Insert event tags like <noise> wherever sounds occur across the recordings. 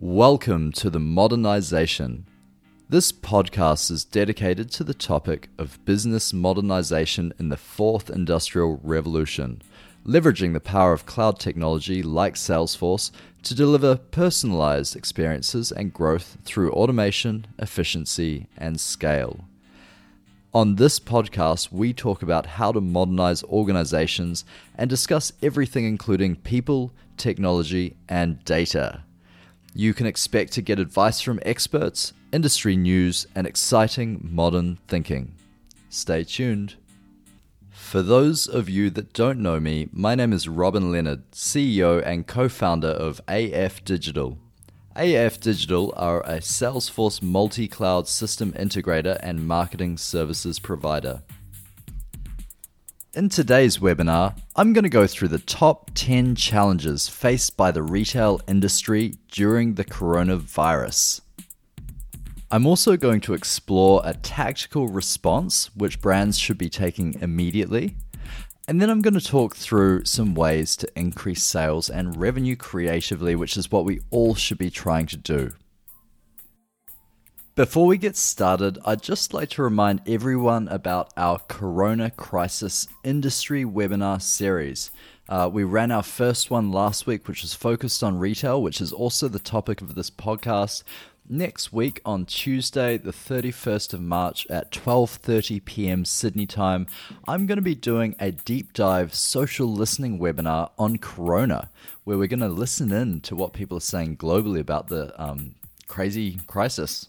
Welcome to the Modernization. This podcast is dedicated to the topic of business modernization in the fourth industrial revolution, leveraging the power of cloud technology like Salesforce to deliver personalized experiences and growth through automation, efficiency, and scale. On this podcast, we talk about how to modernize organizations and discuss everything including people, technology, and data. You can expect to get advice from experts, industry news, and exciting modern thinking. Stay tuned. For those of you that don't know me, my name is Robin Leonard, CEO and co founder of AF Digital. AF Digital are a Salesforce multi cloud system integrator and marketing services provider. In today's webinar, I'm going to go through the top 10 challenges faced by the retail industry during the coronavirus. I'm also going to explore a tactical response which brands should be taking immediately. And then I'm going to talk through some ways to increase sales and revenue creatively, which is what we all should be trying to do. Before we get started, I'd just like to remind everyone about our Corona Crisis Industry webinar series. Uh, we ran our first one last week, which was focused on retail, which is also the topic of this podcast. Next week on Tuesday, the 31st of March at 12:30 p.m. Sydney time, I'm going to be doing a deep dive social listening webinar on Corona, where we're going to listen in to what people are saying globally about the um, crazy crisis.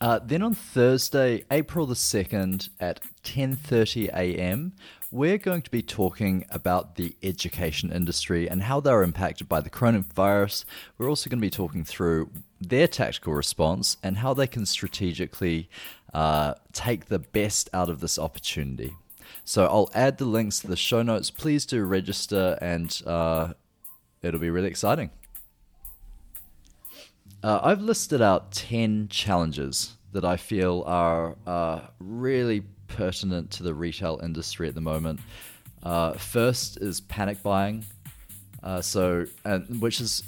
Uh, then on Thursday, April the 2nd at 10:30 a.m., we're going to be talking about the education industry and how they're impacted by the coronavirus. We're also going to be talking through their tactical response and how they can strategically uh, take the best out of this opportunity. So I'll add the links to the show notes. Please do register, and uh, it'll be really exciting. Uh, I've listed out 10 challenges that I feel are uh, really pertinent to the retail industry at the moment. Uh, first is panic buying. Uh, so, and which is,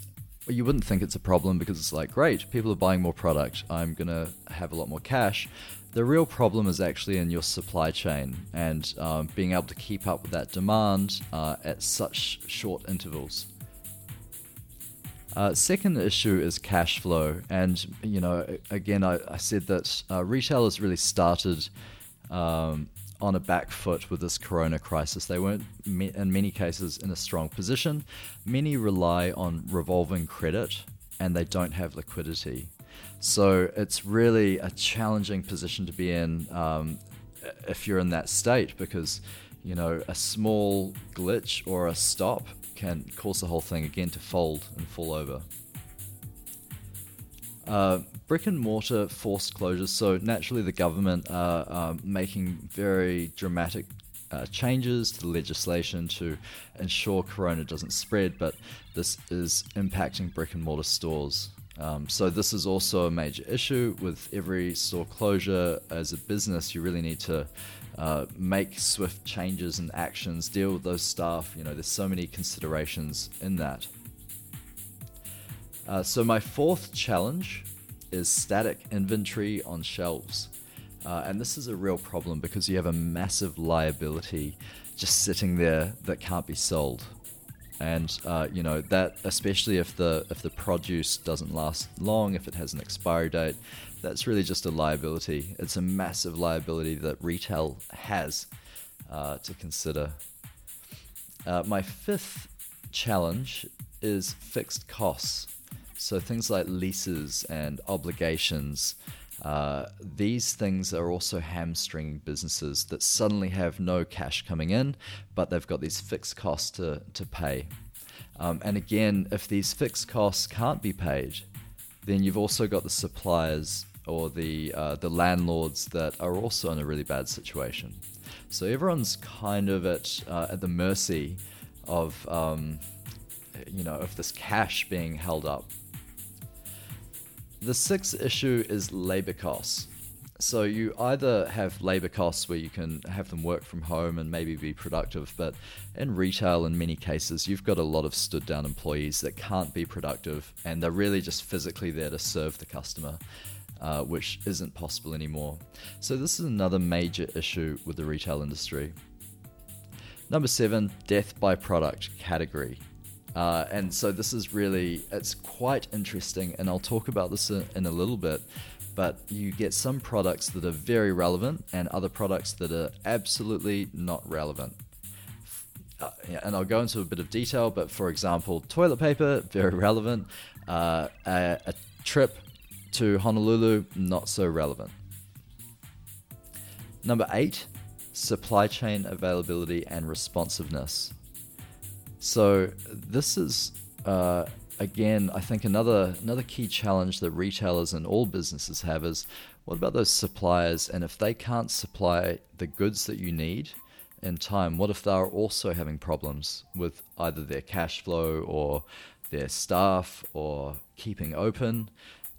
you wouldn't think it's a problem because it's like, great, people are buying more product. I'm going to have a lot more cash. The real problem is actually in your supply chain and um, being able to keep up with that demand uh, at such short intervals. Uh, second issue is cash flow, and you know, again, I, I said that uh, retailers really started um, on a back foot with this Corona crisis. They weren't, in many cases, in a strong position. Many rely on revolving credit, and they don't have liquidity. So it's really a challenging position to be in um, if you're in that state, because you know, a small glitch or a stop can cause the whole thing again to fold and fall over. Uh, brick and mortar forced closures. So naturally, the government are, are making very dramatic uh, changes to the legislation to ensure corona doesn't spread, but this is impacting brick and mortar stores. Um, so this is also a major issue with every store closure. As a business, you really need to uh, make swift changes and actions, deal with those staff. You know, there's so many considerations in that. Uh, so, my fourth challenge is static inventory on shelves. Uh, and this is a real problem because you have a massive liability just sitting there that can't be sold. And uh, you know that, especially if the if the produce doesn't last long, if it has an expiry date, that's really just a liability. It's a massive liability that retail has uh, to consider. Uh, my fifth challenge is fixed costs. So things like leases and obligations. Uh, these things are also hamstringing businesses that suddenly have no cash coming in, but they've got these fixed costs to, to pay. Um, and again, if these fixed costs can't be paid, then you've also got the suppliers or the uh, the landlords that are also in a really bad situation. So everyone's kind of at uh, at the mercy of um, you know of this cash being held up. The sixth issue is labor costs. So you either have labor costs where you can have them work from home and maybe be productive, but in retail, in many cases, you've got a lot of stood down employees that can't be productive and they're really just physically there to serve the customer. Uh, which isn't possible anymore. So, this is another major issue with the retail industry. Number seven, death by product category. Uh, and so this is really, it's quite interesting, and I'll talk about this in, in a little bit. But you get some products that are very relevant and other products that are absolutely not relevant. Uh, and I'll go into a bit of detail, but for example, toilet paper, very relevant. Uh, a, a trip to Honolulu, not so relevant. Number eight, supply chain availability and responsiveness. So this is uh, again, I think another another key challenge that retailers and all businesses have is what about those suppliers? And if they can't supply the goods that you need in time, what if they are also having problems with either their cash flow or their staff or keeping open?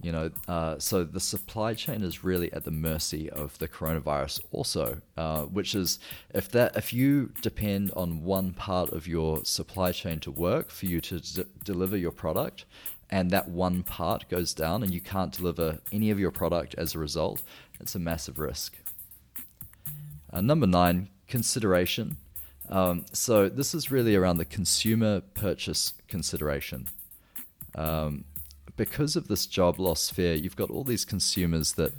You know, uh, so the supply chain is really at the mercy of the coronavirus, also, uh, which is if that if you depend on one part of your supply chain to work for you to d- deliver your product, and that one part goes down and you can't deliver any of your product as a result, it's a massive risk. Uh, number nine, consideration. Um, so this is really around the consumer purchase consideration. Um, because of this job loss fear, you've got all these consumers that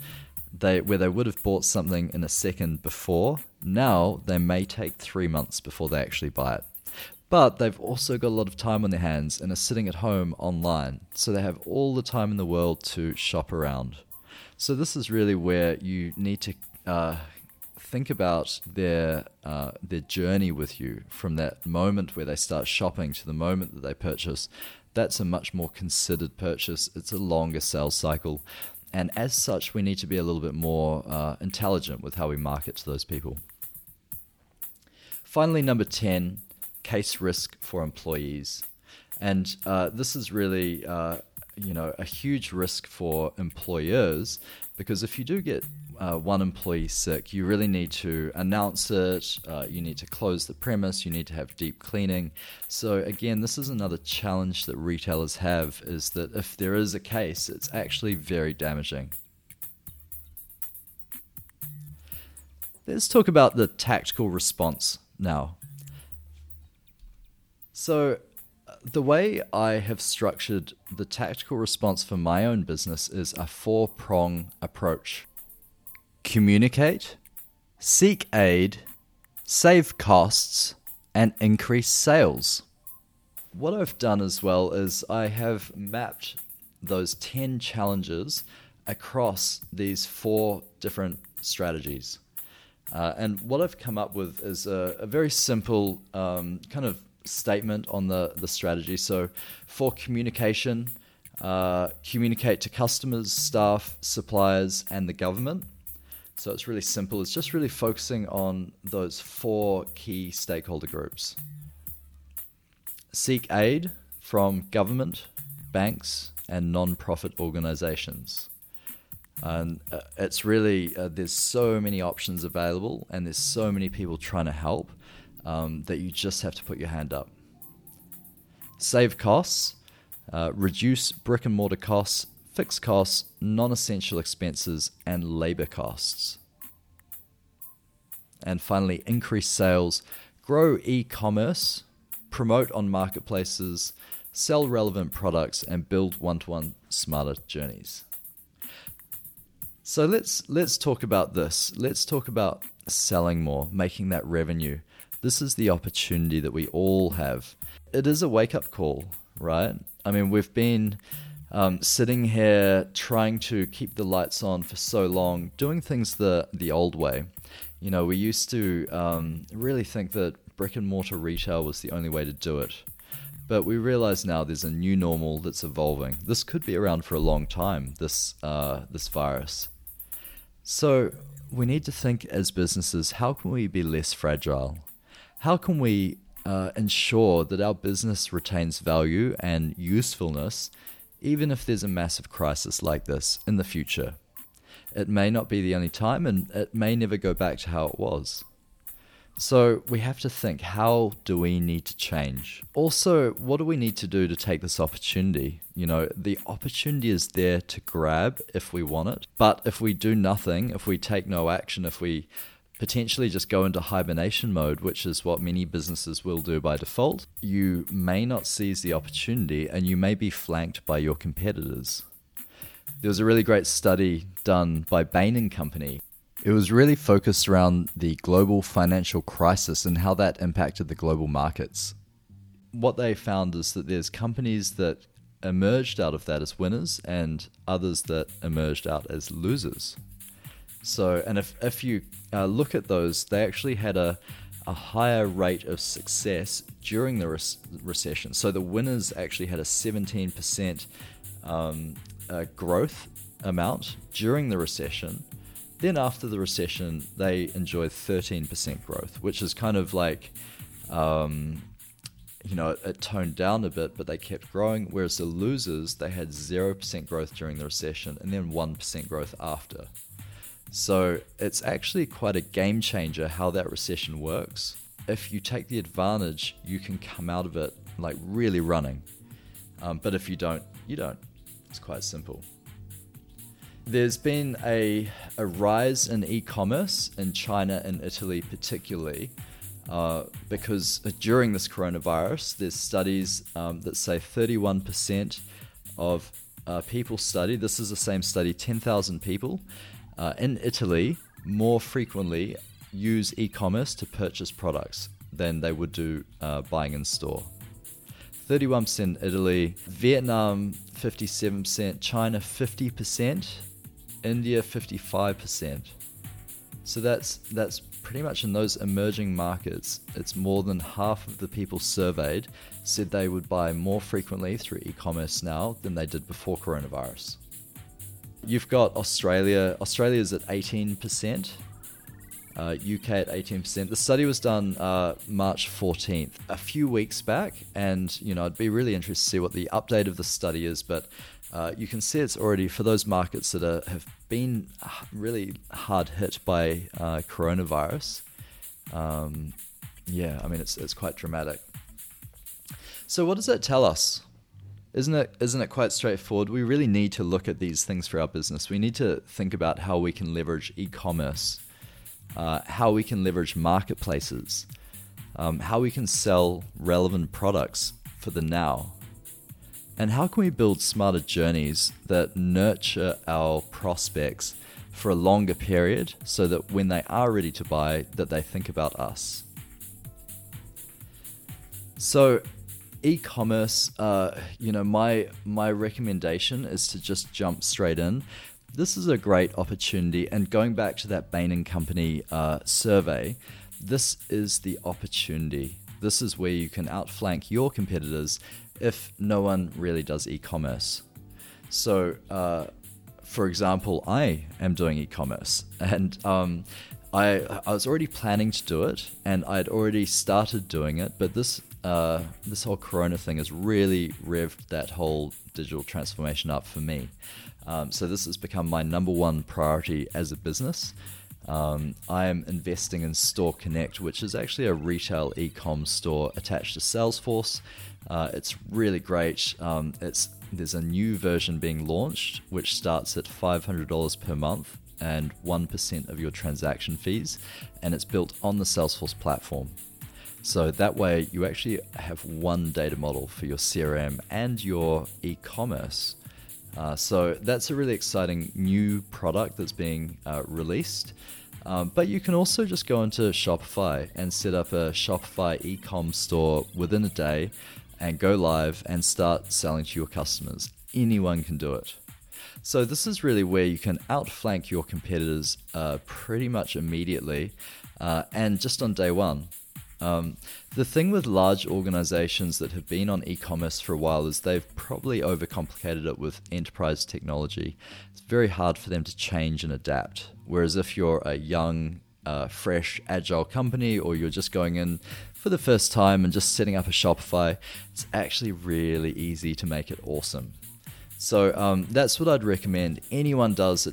they where they would have bought something in a second before, now they may take three months before they actually buy it. But they've also got a lot of time on their hands and are sitting at home online, so they have all the time in the world to shop around. So this is really where you need to uh, think about their uh, their journey with you from that moment where they start shopping to the moment that they purchase that's a much more considered purchase. It's a longer sales cycle. And as such, we need to be a little bit more uh, intelligent with how we market to those people. Finally, number 10, case risk for employees. And uh, this is really, uh, you know, a huge risk for employers because if you do get uh, one employee sick, you really need to announce it. Uh, you need to close the premise. You need to have deep cleaning. So again, this is another challenge that retailers have: is that if there is a case, it's actually very damaging. Let's talk about the tactical response now. So, the way I have structured the tactical response for my own business is a four prong approach communicate, seek aid, save costs, and increase sales. What I've done as well is I have mapped those 10 challenges across these four different strategies. Uh, and what I've come up with is a, a very simple um, kind of statement on the, the strategy. So, for communication, uh, communicate to customers, staff, suppliers, and the government. So it's really simple. It's just really focusing on those four key stakeholder groups. Seek aid from government, banks, and non-profit organizations. And uh, it's really, uh, there's so many options available and there's so many people trying to help um, that you just have to put your hand up. Save costs, uh, reduce brick and mortar costs, fixed costs, non essential expenses, and labor costs. And finally, increase sales, grow e commerce, promote on marketplaces, sell relevant products, and build one to one smarter journeys. So let's let's talk about this. Let's talk about selling more, making that revenue. This is the opportunity that we all have. It is a wake up call, right? I mean, we've been um, sitting here trying to keep the lights on for so long, doing things the the old way. You know, we used to um, really think that brick and mortar retail was the only way to do it. But we realize now there's a new normal that's evolving. This could be around for a long time, this, uh, this virus. So we need to think as businesses how can we be less fragile? How can we uh, ensure that our business retains value and usefulness even if there's a massive crisis like this in the future. It may not be the only time, and it may never go back to how it was. So we have to think how do we need to change? Also, what do we need to do to take this opportunity? You know, the opportunity is there to grab if we want it. But if we do nothing, if we take no action, if we potentially just go into hibernation mode, which is what many businesses will do by default, you may not seize the opportunity and you may be flanked by your competitors. There was a really great study done by Bain and Company it was really focused around the global financial crisis and how that impacted the global markets. What they found is that there's companies that emerged out of that as winners and others that emerged out as losers. So, and if, if you uh, look at those, they actually had a, a higher rate of success during the res- recession. So the winners actually had a 17% um, uh, growth amount during the recession then after the recession, they enjoyed 13% growth, which is kind of like, um, you know, it, it, toned down a bit, but they kept growing. Whereas the losers, they had 0% growth during the recession and then 1% growth after. So it's actually quite a game changer how that recession works. If you take the advantage, you can come out of it like really running. Um, but if you don't, you don't. It's quite simple. There's been a, a rise in e commerce in China and Italy, particularly, uh, because during this coronavirus, there's studies um, that say 31% of uh, people studied, this is the same study, 10,000 people uh, in Italy more frequently use e commerce to purchase products than they would do uh, buying in store. 31% Italy, Vietnam 57%, China 50%. India 55%. So that's that's pretty much in those emerging markets, it's more than half of the people surveyed said they would buy more frequently through e-commerce now than they did before coronavirus. You've got Australia. Australia's at 18%. Uh, UK at 18%. The study was done uh, March 14th, a few weeks back, and you know I'd be really interested to see what the update of the study is. But uh, you can see it's already for those markets that are, have been really hard hit by uh, coronavirus. Um, yeah, I mean it's it's quite dramatic. So what does that tell us? Isn't it isn't it quite straightforward? We really need to look at these things for our business. We need to think about how we can leverage e-commerce, uh, how we can leverage marketplaces, um, how we can sell relevant products for the now, and how can we build smarter journeys that nurture our prospects for a longer period so that when they are ready to buy that they think about us? So e-commerce, uh, you know, my my recommendation is to just jump straight in. This is a great opportunity, and going back to that Bain and Company uh, survey, this is the opportunity. This is where you can outflank your competitors if no one really does e-commerce. So, uh, for example, I am doing e-commerce, <laughs> and um, I I was already planning to do it, and I'd already started doing it, but this uh, this whole Corona thing has really revved that whole digital transformation up for me. Um, so this has become my number one priority as a business. Um, I am investing in Store Connect, which is actually a retail e-com store attached to Salesforce. Uh, it's really great. Um, it's there's a new version being launched, which starts at $500 per month and 1% of your transaction fees, and it's built on the Salesforce platform. So that way, you actually have one data model for your CRM and your e commerce. Uh, so that's a really exciting new product that's being uh, released. Um, but you can also just go into Shopify and set up a Shopify e-com store within a day and go live and start selling to your customers. Anyone can do it. So this is really where you can outflank your competitors uh, pretty much immediately uh, and just on day one. Um, the thing with large organizations that have been on e commerce for a while is they've probably overcomplicated it with enterprise technology. It's very hard for them to change and adapt. Whereas if you're a young, uh, fresh, agile company or you're just going in for the first time and just setting up a Shopify, it's actually really easy to make it awesome. So um, that's what I'd recommend anyone does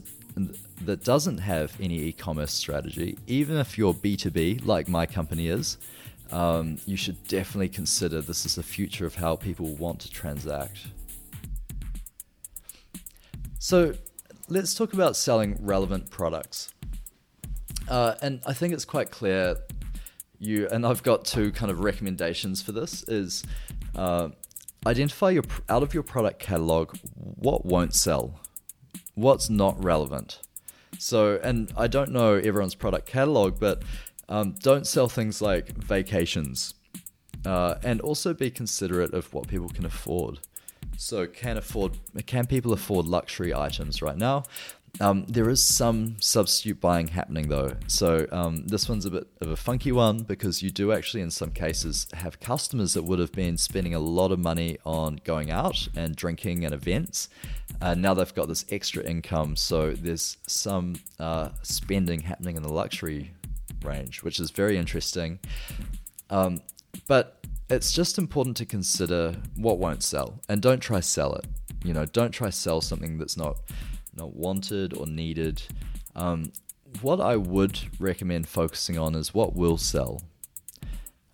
that doesn't have any e-commerce strategy, even if you're B2B like my company is, um, you should definitely consider this is the future of how people want to transact. So let's talk about selling relevant products. Uh, and I think it's quite clear you and I've got two kind of recommendations for this is uh, identify your out of your product catalog what won't sell, what's not relevant. So, and I don't know everyone's product catalog, but um, don't sell things like vacations, uh, and also be considerate of what people can afford. So, can afford can people afford luxury items right now? Um, there is some substitute buying happening though. So um, this one's a bit of a funky one because you do actually, in some cases, have customers that would have been spending a lot of money on going out and drinking and events. And now they've got this extra income. So there's some uh, spending happening in the luxury range, which is very interesting. Um, but it's just important to consider what won't sell and don't try sell it. You know, don't try sell something that's not not wanted or needed. Um, what I would recommend focusing on is what will sell.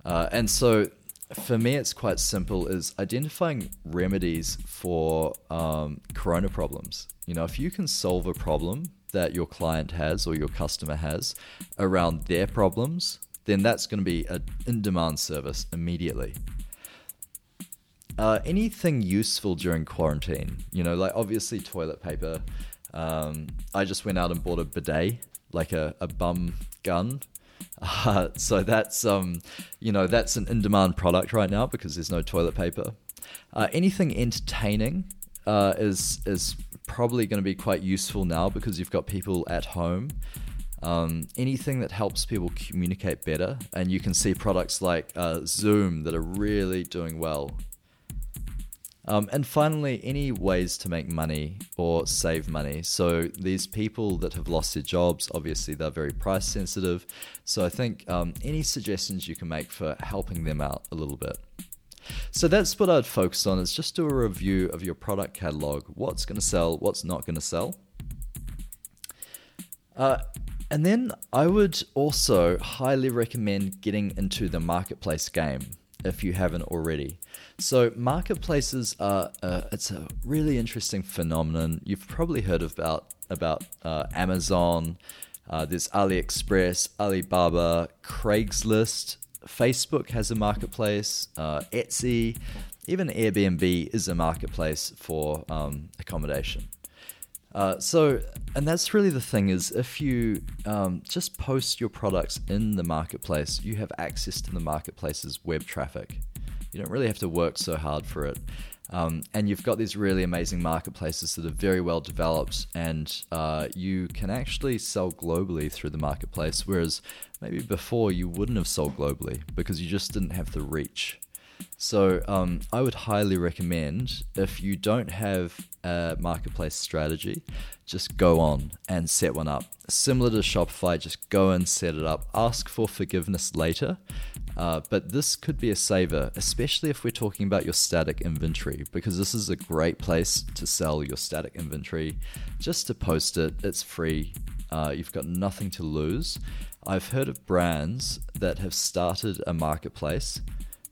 Uh, and so for me, it's quite simple is identifying remedies for um, corona problems. You know, if you can solve a problem that your client has or your customer has around their problems, then that's going to be an in demand service immediately. Uh, anything useful during quarantine? You know, like obviously toilet paper. Um, I just went out and bought a bidet, like a, a bum gun. Uh, <laughs> so that's um, you know, that's an in-demand product right now because there's no toilet paper. Uh, anything entertaining uh, is is probably going to be quite useful now because you've got people at home. Um, anything that helps people communicate better, and you can see products like uh, Zoom that are really doing well um, and finally, any ways to make money or save money. So, these people that have lost their jobs, obviously, they're very price sensitive. So, I think um, any suggestions you can make for helping them out a little bit. So, that's what I'd focus on is just do a review of your product catalog what's going to sell, what's not going to sell. Uh, and then I would also highly recommend getting into the marketplace game if you haven't already. So marketplaces are uh, it's a really interesting phenomenon. You've probably heard about about uh, Amazon. Uh, there's AliExpress, Alibaba, Craigslist. Facebook has a marketplace. Uh, Etsy, even Airbnb is a marketplace for um, accommodation. Uh, so, and that's really the thing is if you um, just post your products in the marketplace, you have access to the marketplace's web traffic. You don't really have to work so hard for it. Um, and you've got these really amazing marketplaces that are very well developed, and uh, you can actually sell globally through the marketplace. Whereas maybe before you wouldn't have sold globally because you just didn't have the reach. So um, I would highly recommend if you don't have a marketplace strategy, just go on and set one up. Similar to Shopify, just go and set it up. Ask for forgiveness later. Uh, but this could be a saver, especially if we're talking about your static inventory, because this is a great place to sell your static inventory. Just to post it, it's free. Uh, you've got nothing to lose. I've heard of brands that have started a marketplace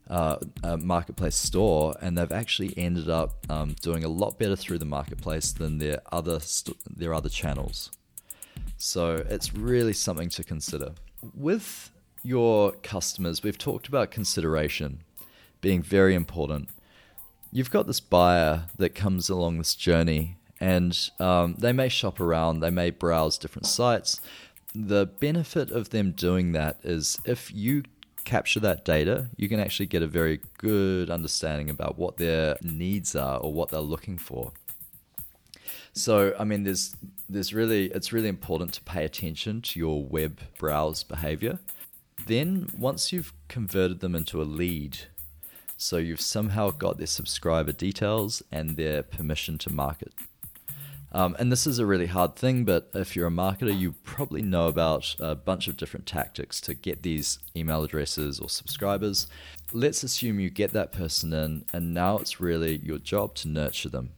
uh, a marketplace store, and they've actually ended up um, doing a lot better through the marketplace than their other st- their other channels. So it's really something to consider. With your customers, we've talked about consideration being very important. You've got this buyer that comes along this journey, and um, they may shop around, they may browse different sites. The benefit of them doing that is if you capture that data, you can actually get a very good understanding about what their needs are or what they're looking for. So, I mean, there's there's really it's really important to pay attention to your web browse behavior. Then, once you've converted them into a lead, so you've somehow got their subscriber details and their permission to market. Um, and this is a really hard thing, but if you're a marketer, you probably know about a bunch of different tactics to get these email addresses or subscribers. Let's assume you get that person in, and now it's really your job to nurture them.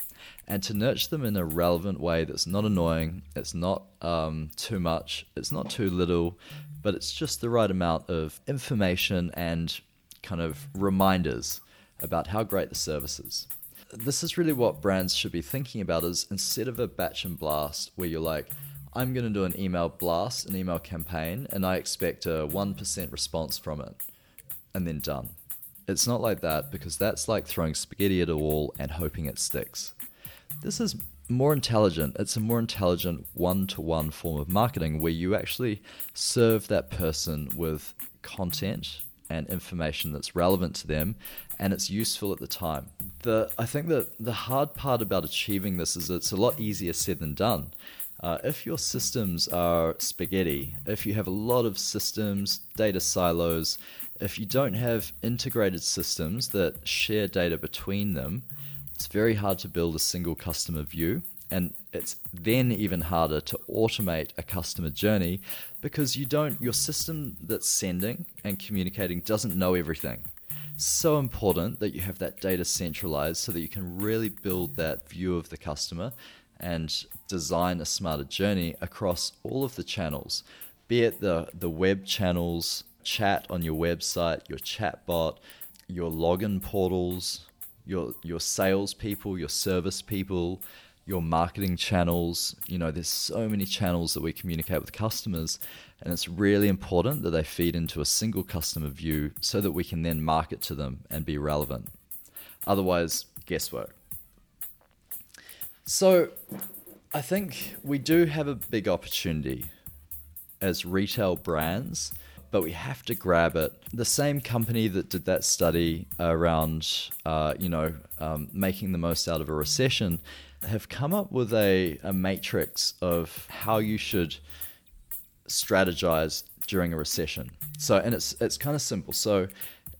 And to nurture them in a relevant way that's not annoying, it's not um, too much, it's not too little, but it's just the right amount of information and kind of reminders about how great the service is. This is really what brands should be thinking about is instead of a batch and blast where you're like i'm going to do an email blast an email campaign and i expect a 1% response from it and then done. It's not like that because that's like throwing spaghetti at a wall and hoping it sticks. This is more intelligent it's a more intelligent one-to-one form of marketing where you actually serve that person with content and information that's relevant to them and it's useful at the time. The I think that the hard part about achieving this is it's a lot easier said than done. Uh, if your systems are spaghetti, if you have a lot of systems, data silos, if you don't have integrated systems that share data between them, it's very hard to build a single customer view and it's then even harder to automate a customer journey because you don't your system that's sending and communicating doesn't know everything. So important that you have that data centralized so that you can really build that view of the customer and design a smarter journey across all of the channels be it the the web channels chat on your website your chatbot your login portals your your salespeople your service people your marketing channels. You know, there's so many channels that we communicate with customers, and it's really important that they feed into a single customer view so that we can then market to them and be relevant. Otherwise, guesswork. So, I think we do have a big opportunity as retail brands, but we have to grab it. The same company that did that study around, uh, you know, um, making the most out of a recession have come up with a, a matrix of how you should strategize during a recession. So, and it's it's kind of simple. So,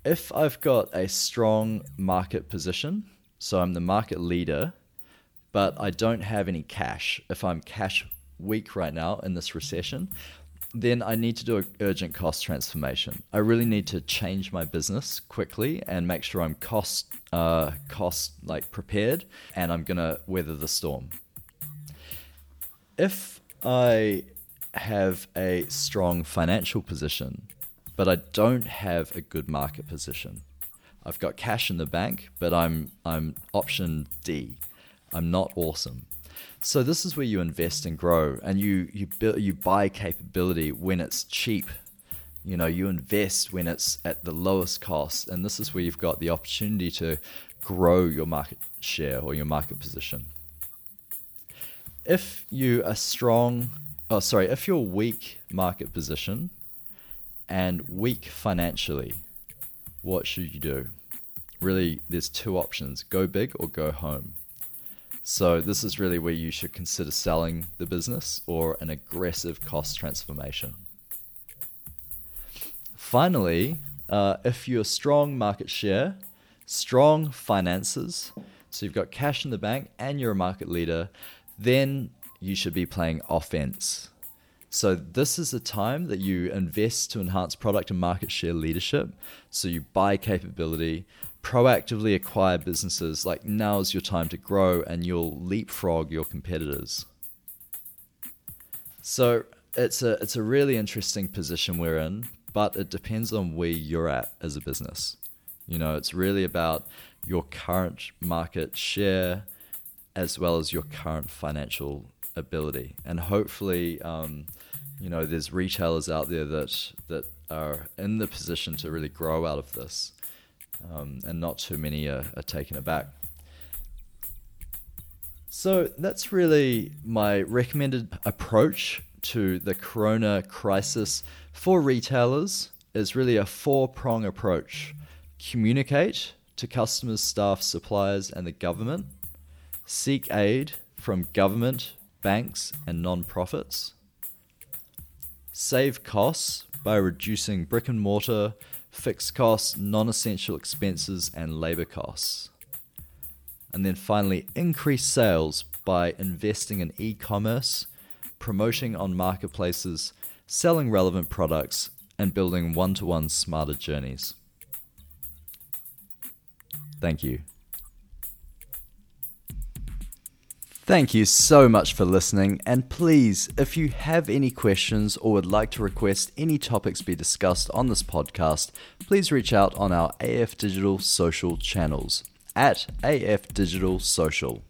if I've got a strong market position, so I'm the market leader, but I don't have any cash. If I'm cash weak right now in this recession, then I need to do an urgent cost transformation. I really need to change my business quickly and make sure I'm cost uh, cost like prepared and I'm gonna weather the storm. If I have a strong financial position, but I don't have a good market position, I've got cash in the bank, but I'm I'm option D. I'm not awesome. So this is where you invest and grow, and you you build you buy capability when it's cheap. You know, you invest when it's at the lowest cost, and this is where you've got the opportunity to grow your market share or your market position. If you are strong, oh sorry, if you're weak market position and weak financially, what should you do? Really, there's two options: go big or go home. So this is really where you should consider selling the business or an aggressive cost transformation. Finally, uh, if you're strong market share, strong finances, so you've got cash in the bank and you're a market leader, then you should be playing offense. So this is a time that you invest to enhance product and market share leadership. So you buy capability, proactively acquire businesses, like now is your time to grow and you'll leapfrog your competitors. So it's a it's a really interesting position we're in, but it depends on where you're at as a business. You know, it's really about your current market share as well as your current financial ability, and hopefully, um, you know, there's retailers out there that that are in the position to really grow out of this um, and not too many are, are taken aback. So that's really my recommended approach to the corona crisis for retailers is really a four-prong approach. Communicate to customers, staff, suppliers and the government. Seek aid from government, banks and non-profits. Save costs by reducing brick and mortar fixed costs, non essential expenses, and labor costs. And then finally, increase sales by investing in e commerce, promoting on marketplaces, selling relevant products, and building one to one smarter journeys. Thank you. Thank you so much for listening, and please, if you have any questions or would like to request any topics be discussed on this podcast, please reach out on our AF Digital social channels at AF Digital Social.